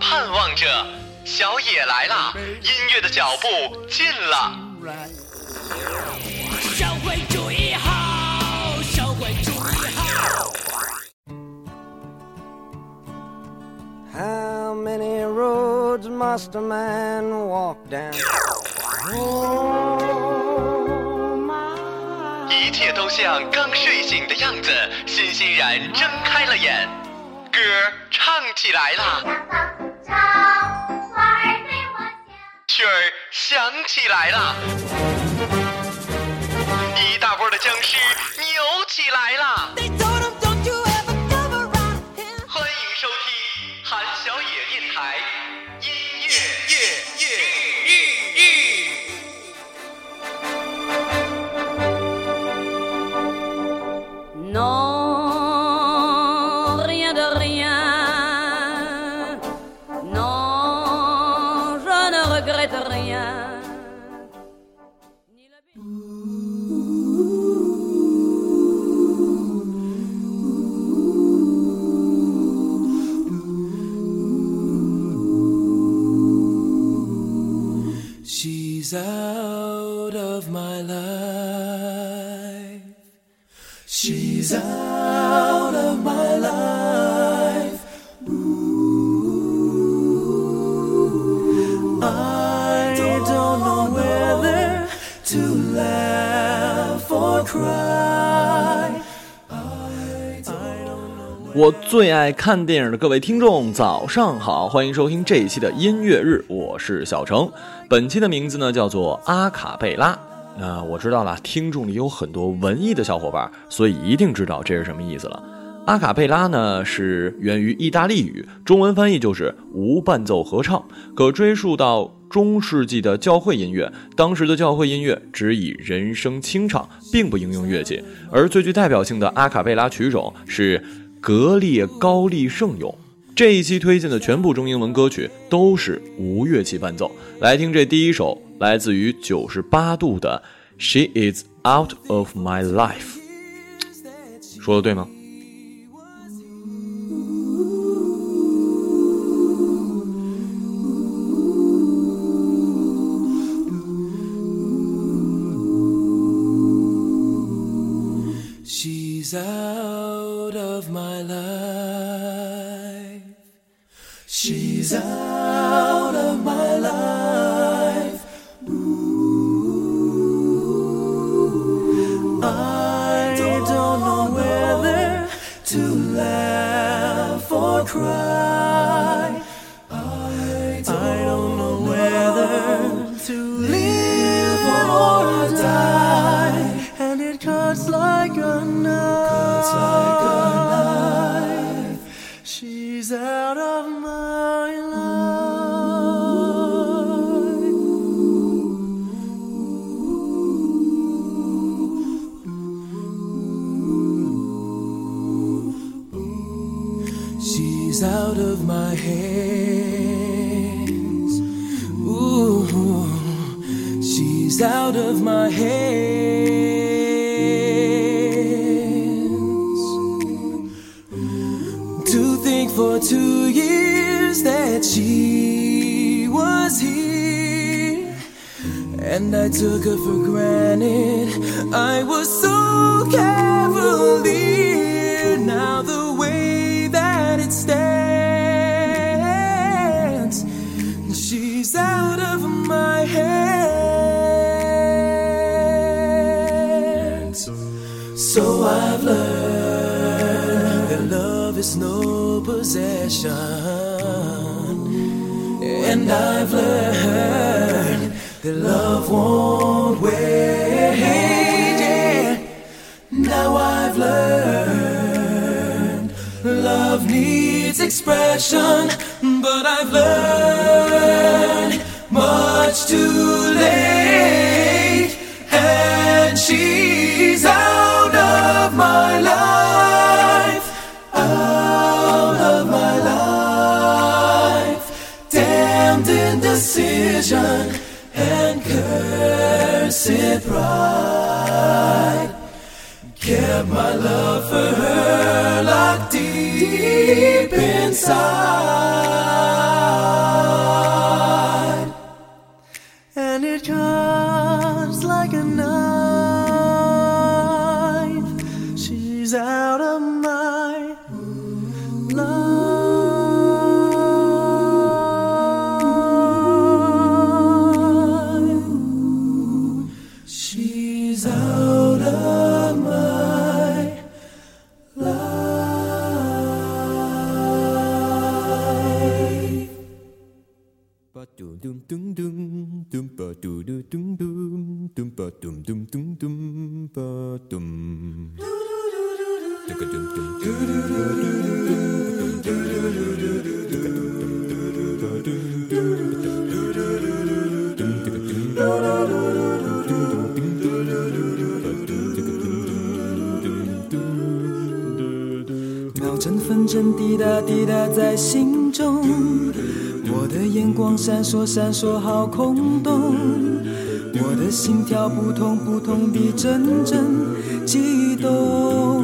盼望着，小野来了，音乐的脚步近了。社会主义好，社会主义好。How many roads must a man walk down? Oh, 一切都像刚睡醒的样子，欣欣然睁开了眼，歌唱起来了，长花儿对我笑。曲儿响起来了，一大波的僵尸扭起来了。我最爱看电影的各位听众，早上好，欢迎收听这一期的音乐日，我是小程。本期的名字呢叫做阿卡贝拉。那、我知道了，听众里有很多文艺的小伙伴，所以一定知道这是什么意思了。阿卡贝拉呢是源于意大利语，中文翻译就是无伴奏合唱，可追溯到中世纪的教会音乐。当时的教会音乐只以人声清唱，并不应用乐器，而最具代表性的阿卡贝拉曲种是格列高利圣咏。这一期推荐的全部中英文歌曲都是无乐器伴奏。来听这第一首，来自于九十八度的《She Is Out of My Life》，说的对吗？She's out of my life. Think for two years that she was here, and I took her for granted. I was so cavalier. Possession. And I've learned that love won't wait. Now I've learned love needs expression, but I've learned indecision and cursed pride kept my love for her locked deep inside. 秒针分针滴答滴答在心中，我的眼光闪烁闪烁好空洞，我的心跳扑通扑通地阵阵悸动。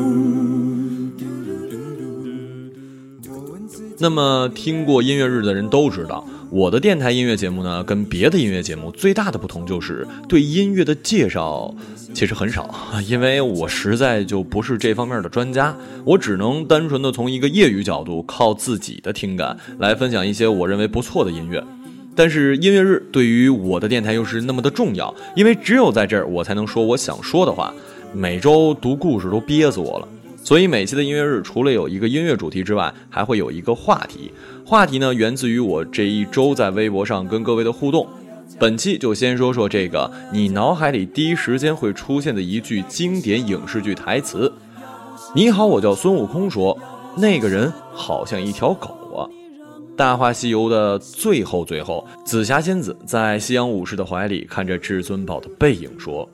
那么，听过音乐日的人都知道，我的电台音乐节目呢，跟别的音乐节目最大的不同就是对音乐的介绍其实很少，因为我实在就不是这方面的专家，我只能单纯的从一个业余角度，靠自己的听感来分享一些我认为不错的音乐。但是音乐日对于我的电台又是那么的重要，因为只有在这儿我才能说我想说的话。每周读故事都憋死我了。所以每期的音乐日除了有一个音乐主题之外，还会有一个话题。话题呢，源自于我这一周在微博上跟各位的互动。本期就先说说这个你脑海里第一时间会出现的一句经典影视剧台词：“你好，我叫孙悟空。”说那个人好像一条狗啊。《大话西游》的最后最后，紫霞仙子在西洋武士的怀里看着至尊宝的背影说：“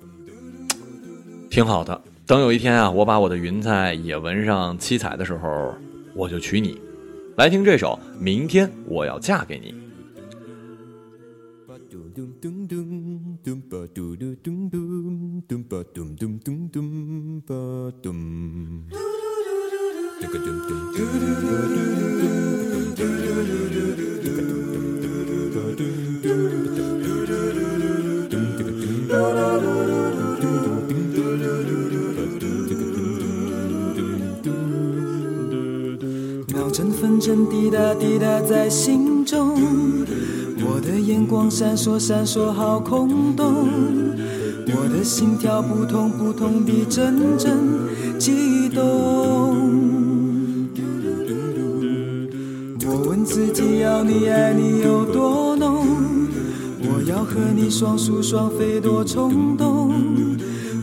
挺好的。等有一天啊，我把我的云彩也纹上七彩的时候，我就娶你。”来听这首《明天我要嫁给你》。秒针分针滴答滴答在心中，我的眼光闪烁闪烁好空洞，我的心跳扑通扑通地阵阵悸动。我问自己要你爱你有多浓，我要和你双宿双飞多冲动，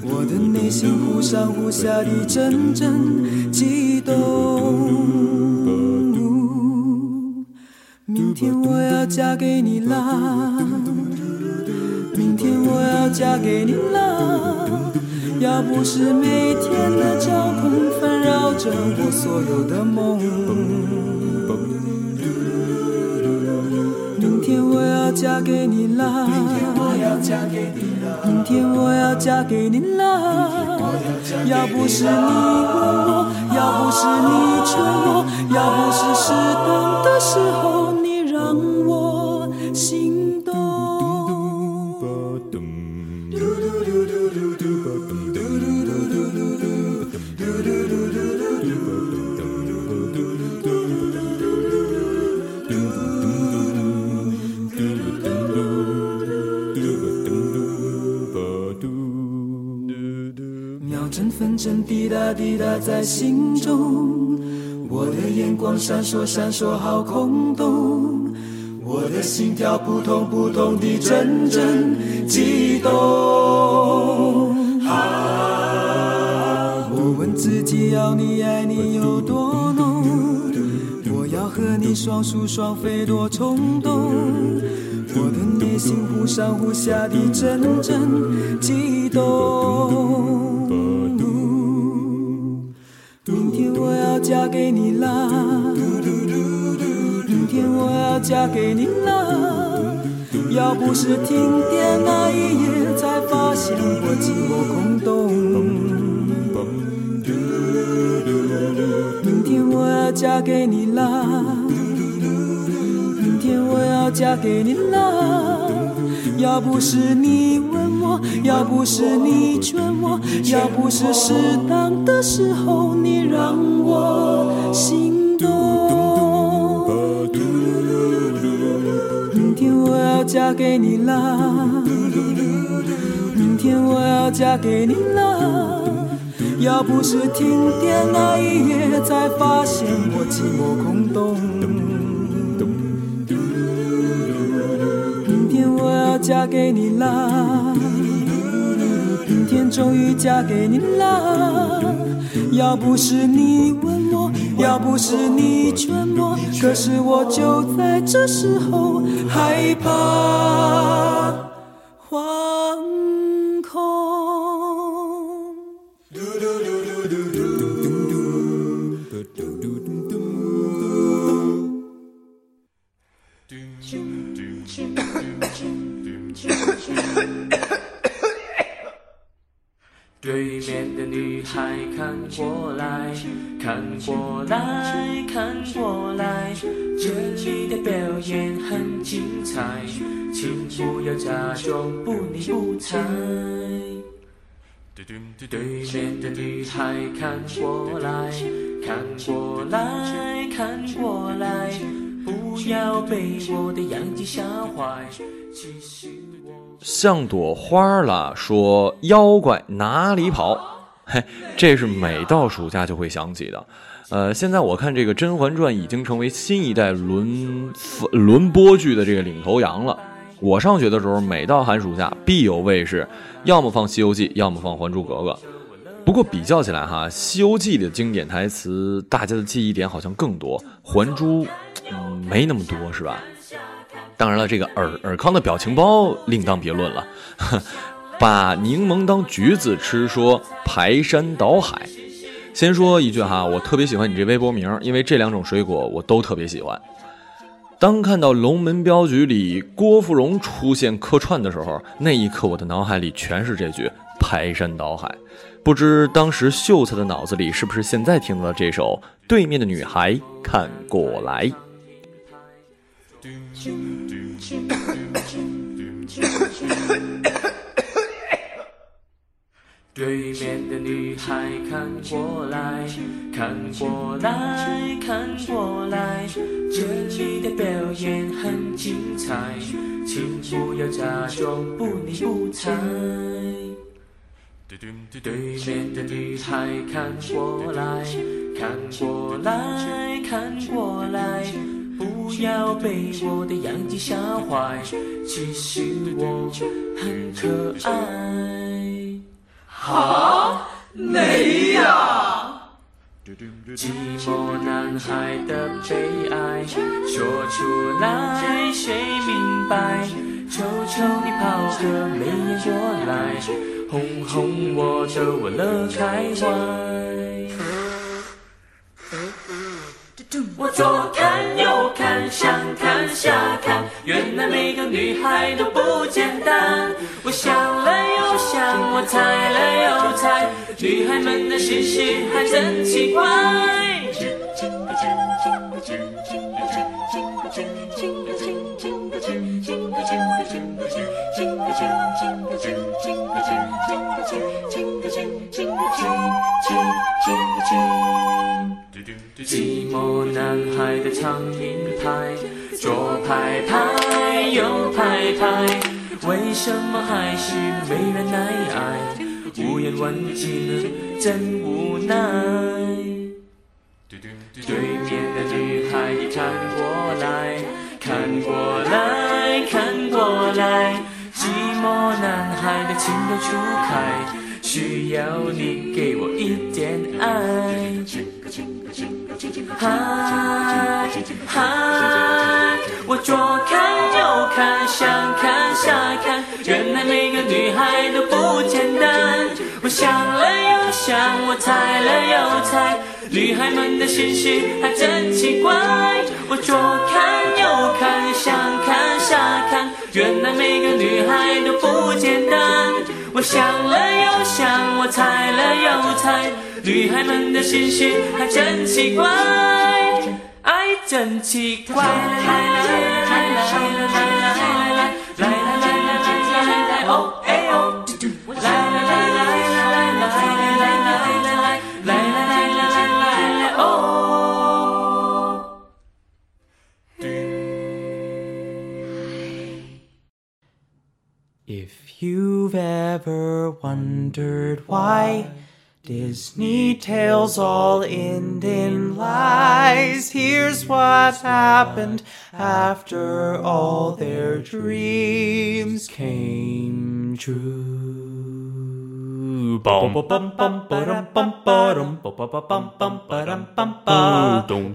我的内心忽上忽下地阵阵悸嫁给你啦，明天我要嫁给你啦。要不是每天的交通纷扰着我所有的梦，明天我要嫁给你啦，明天我要嫁给你啦。要不是你问我，要不是你劝我，要不是适当的时候滴答在心中，我的眼光闪烁闪烁好空洞，我的心跳扑通扑通地阵阵悸动。啊，我问自己要你爱你有多浓，我要和你双宿双飞多冲动。我的内心忽上忽下地阵阵悸动。嫁给你啦。要不是停电那一夜，才发现我寂寞空洞。明天我要嫁给你啦。明天我要嫁给你啦！要不是你问我，要不是你劝我，要不是适当的时候你让我心动。嫁给你啦！明天我要嫁给你啦！要不是停电那一夜，才发现我寂寞空洞。明天我要嫁给你啦，明天终于嫁给你啦。要不是你问我，要不是你劝我，可是我就在这时候害怕惶恐。对面的女孩看过来，看过来，看过来，这里的表演很精彩，请不要假装不理不睬。对面的女孩看过来，看过来，看过来，不要被我的样子吓坏。其实我。像朵花啦，说妖怪哪里跑？嘿，这是每到暑假就会想起的。呃，现在我看这个《甄嬛传》已经成为新一代轮轮播剧的这个领头羊了。我上学的时候，每到寒暑假必有卫视，要么放《西游记》，要么放《还珠格格》。不过比较起来哈，《西游记》的经典台词，大家的记忆点好像更多，《还珠》没那么多，是吧？当然了，这个尔尔康的表情包另当别论了。把柠檬当橘子吃，说排山倒海。先说一句哈，我特别喜欢你这微博名，因为这两种水果我都特别喜欢。当看到《龙门镖局》里郭芙蓉出现客串的时候，那一刻我的脑海里全是这句排山倒海。不知当时秀才的脑子里是不是现在听到了这首《对面的女孩看过来》。对面的女孩看过来，看过来，看过来，这里的表演很精彩，请不要假装不理不睬。对面的女孩看过来，看过来，看过来，不要被我的样子吓坏，其实我很可爱。啊？你呀？寂寞男孩的悲哀，说出来谁明白？求求你跑个媚眼过来，哄哄我的我乐开怀。我左看右看，上看下看，原来每个女孩都不简单。我想来想，我猜了又猜，女孩们的心事还真奇怪。寂寞男孩的苍蝇拍，左拍拍，右拍拍，为什么还是没人来爱？无言问津，真无奈。对面的女孩，你看过来，看过来，看过来，寂寞男孩的情窦初开，需要你给我一点爱。嗨嗨，我左看我猜了又猜，女孩们的心事还真奇怪。我左看右看，上看下看，原来每个女孩都不简单。我想了又想，我猜了又猜，女孩们的心事还真奇怪，爱真奇怪。来来来来来来来来来来来来来来来来哦哎哦，You've ever wondered why Disney tales all end in lies. Here's what happened after all their dreams came true.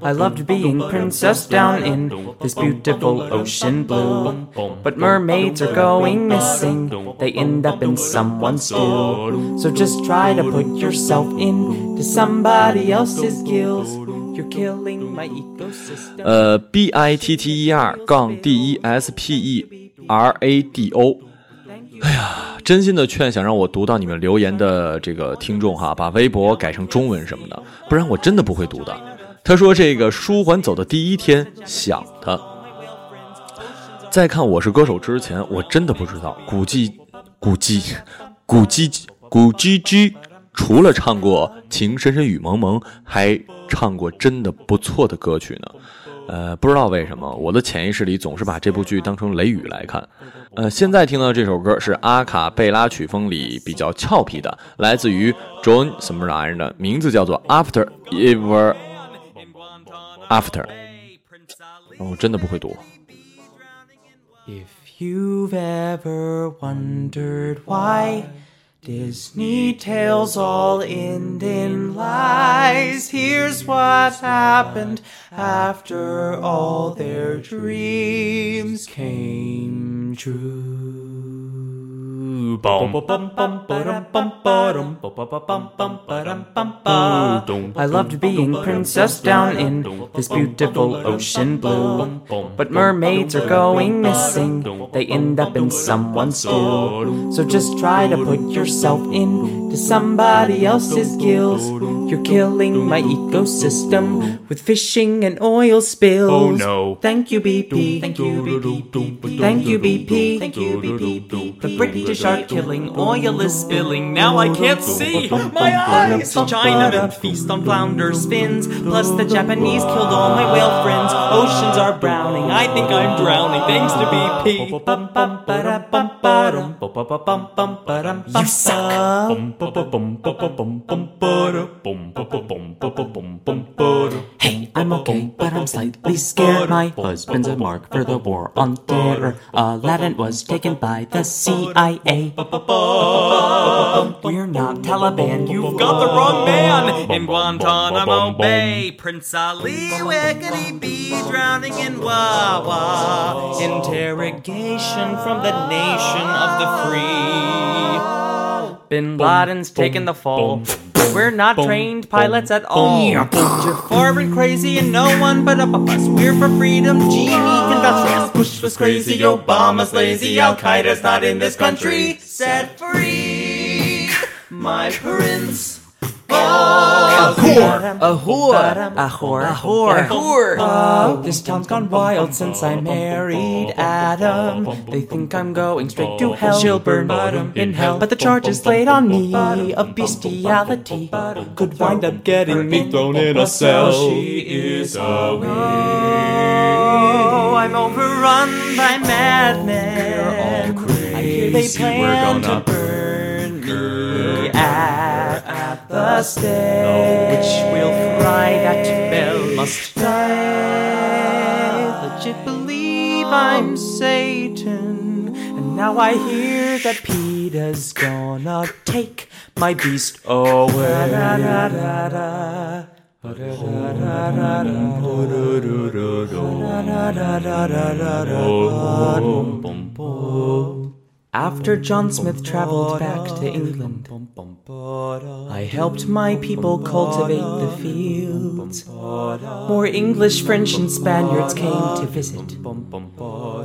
I loved being princess down in this beautiful ocean blue. But mermaids are going missing, they end up in someone's stew. So just try to put yourself into somebody else's gills. You're killing my ecosystem. Uh, 呃，B I T T E R 杠 D E S P E R A D O。哎呀，真心的劝想让我读到你们留言的这个听众哈，把微博改成中文什么的，不然我真的不会读的。他说这个舒缓走的第一天想他。在看《我是歌手》之前，我真的不知道古巨古巨古巨古巨基除了唱过《情深深雨蒙蒙》，还唱过真的不错的歌曲呢。呃，不知道为什么，我的潜意识里总是把这部剧当成雷雨来看。呃，现在听到这首歌是阿卡贝拉曲风里比较俏皮的，来自于 John 什么玩意儿的，名字叫做 After Ever After。我真的不会读。If you've ever wondered why Disney tales all end in lies, here's what happened after all their dreams came true. I loved being princess down in this beautiful ocean blue. But mermaids are going missing, they end up in someone's stew. So just try to put yourself into somebody else's gills. You're killing my ecosystem with fishing and oil spills. Oh, no. Thank you, BP. Thank you, BP. Thank you, BP. Thank you, BP. The British are killing, oil is spilling. Now I can't see. My eyes. Chinamen feast on flounder spins. Plus the Japanese killed all my whale friends. Oceans are browning. I think I'm drowning. Thanks to BP. You suck. Hey, I'm okay, but I'm slightly scared. My husband's a mark for the war on terror. Aladdin was taken by the CIA. We're not Taliban, you've got the wrong man. In Guantanamo Bay, Prince Ali where could he be drowning in Wawa. Interrogation from the nation of the free. Bin Laden's taken the fall. We're not trained pilots at all. You're forward crazy and no one but up us. We're for freedom, genie industrials. Bush was crazy, Obama's lazy. Al Qaeda's not in this country. Set free, my prince. A whore, a whore, a whore, a whore, a whore. This town's gone wild since I married Adam. They think I'm going straight to hell. She'll burn bottom in hell. But the charges laid on me of bestiality could wind up getting me thrown in a cell. She is a witch. Oh, I'm overrun by madmen. I hear they plan to burn at the stake. Which will fry that bell must die. Legit believe I'm Satan. And now I hear that PETA's gonna take my beast away. After John Smith traveled back to England, I helped my people cultivate the fields. More English, French, and Spaniards came to visit,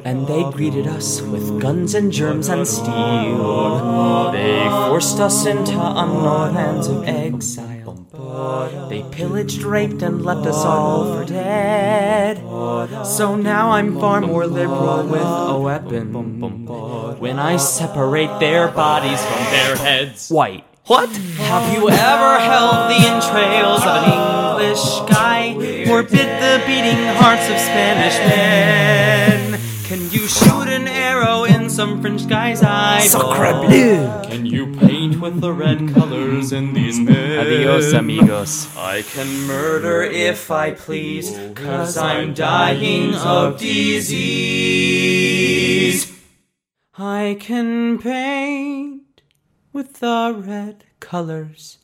and they greeted us with guns and germs and steel. They forced us into unknown lands of exile. They pillaged, raped, and left us all for dead. So now I'm far more liberal with a weapon. When I separate their bodies from their heads. White. What? Have you ever held the entrails of an English guy or bit the beating hearts of Spanish men? Can you shoot an arrow in some French guy's eye? Sacre bleu! Can you paint with the red colors in these pens. Adios, amigos. I can murder if I please, cause I'm dying of disease. I can paint with the red colors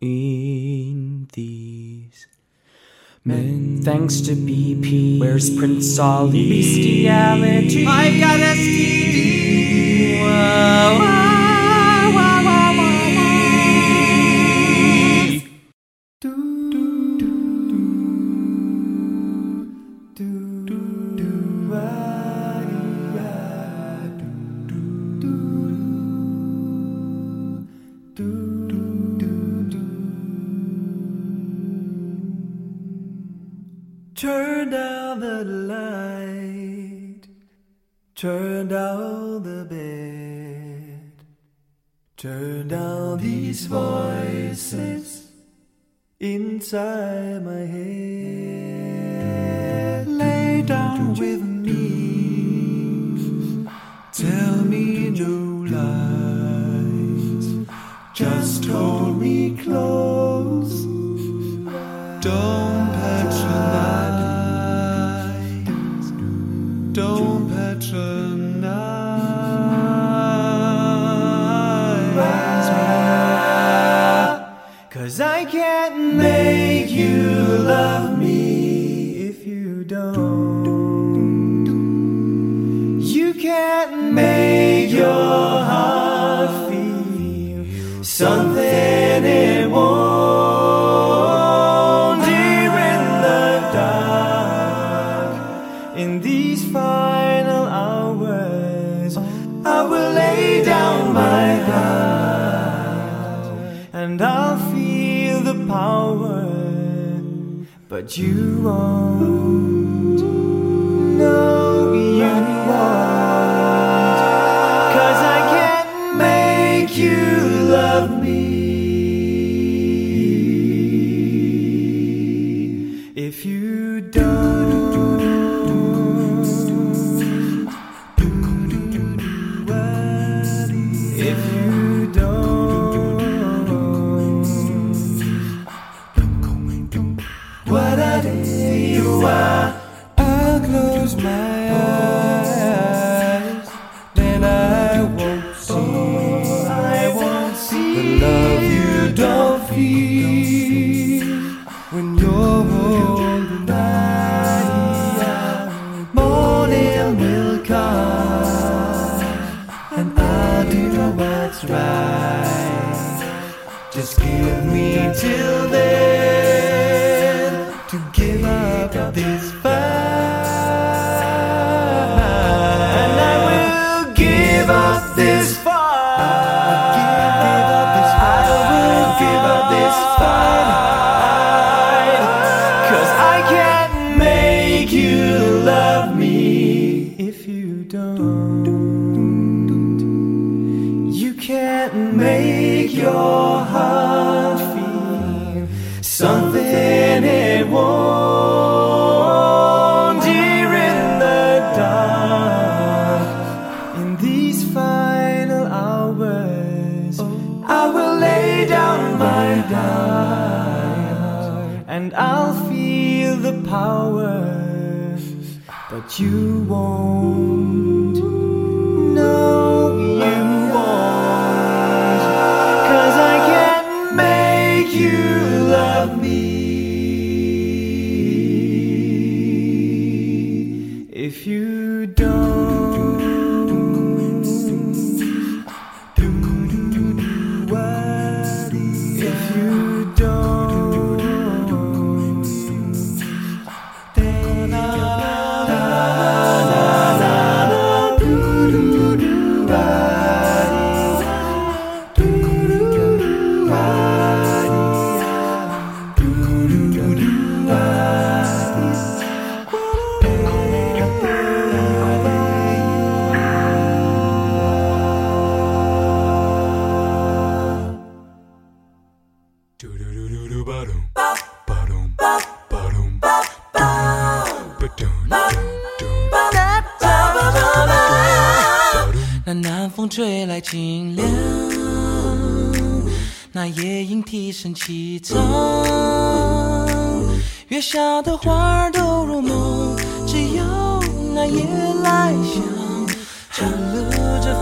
in these. Men. Thanks to BP. Where's Prince Ali? Bestiality. I got STD. Whoa, whoa, Turn down the bed. Turn down these voices inside my head. Lay down with me. Tell me no lies. Just hold me close. Love me if you don't. You can't make your heart feel something it won't. Dear in the dark, in these final hours, I will lay down my heart and I'll feel the power, but you won't. No, Just give me till then to give up this fight, you love me 那南风吹来清凉，那夜莺啼声齐唱，月下的花儿都入梦，只有那夜来香，吐露着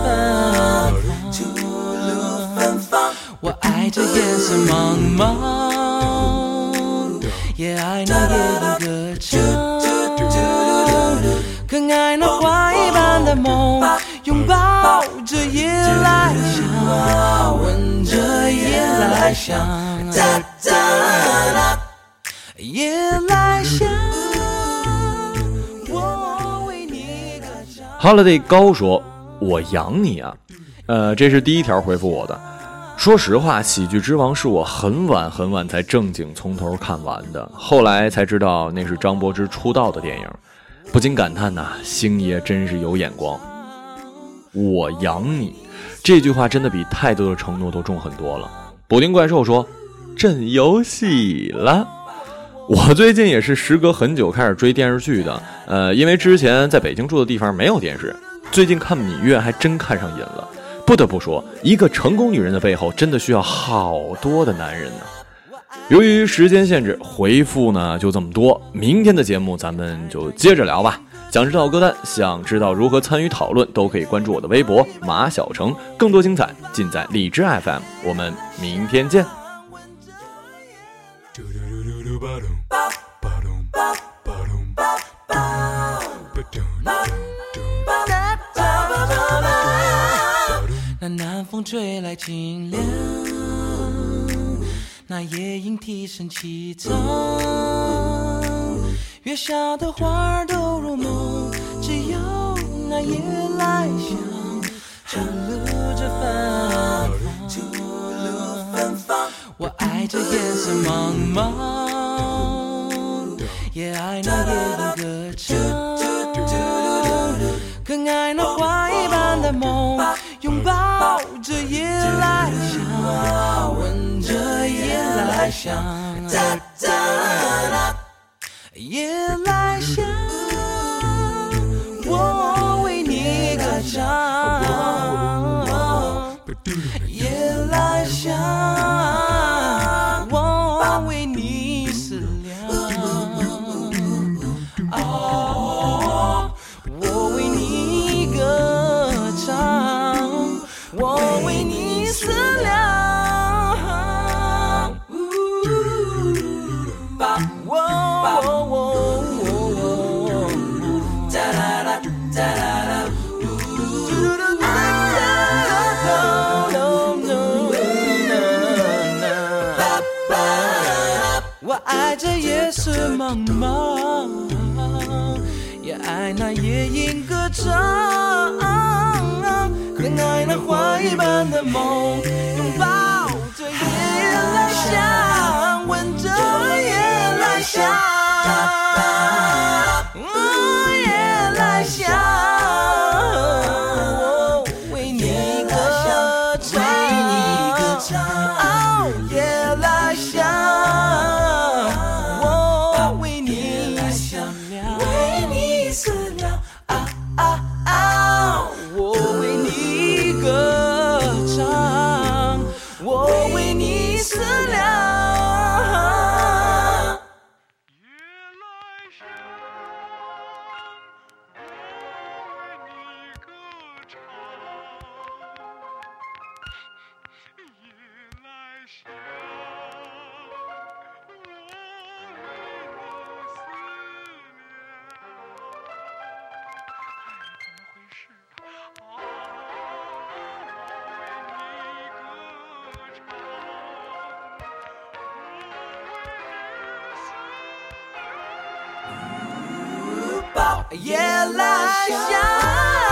芬芳。我爱这夜色茫茫，也爱那夜莺歌唱，更爱那花一般的梦，拥抱着夜来香，闻着夜来香，哒哒啦，夜来香。Holiday 高说：“我养你啊。”呃，这是第一条回复我的。说实话，《喜剧之王》是我很晚很晚才正经从头看完的，后来才知道那是张柏芝出道的电影，不禁感叹呐、星爷真是有眼光。我养你，这句话真的比太多的承诺都重很多了。补丁怪兽说：“朕有喜了。”我最近也是时隔很久开始追电视剧的，呃，因为之前在北京住的地方没有电视，最近看《芈月》还真看上瘾了。不得不说，一个成功女人的背后真的需要好多的男人呢。由于时间限制，回复呢就这么多。明天的节目咱们就接着聊吧。想知道歌单，想知道如何参与讨论，都可以关注我的微博马小成。更多精彩尽在荔枝 FM。我们明天见。那南风吹来清凉，那夜莺啼声齐唱，月下的花儿都入梦，只有那夜来香，吐露着芬芳。正露芬芳我爱这夜色茫茫，也爱那夜莺歌唱，更爱那花一般的梦，拥抱着夜来香，闻着夜来香，爱这夜色茫茫，也爱那夜莺歌唱，更爱那花一般的梦，拥抱着夜来香，闻着夜来香，夜来香，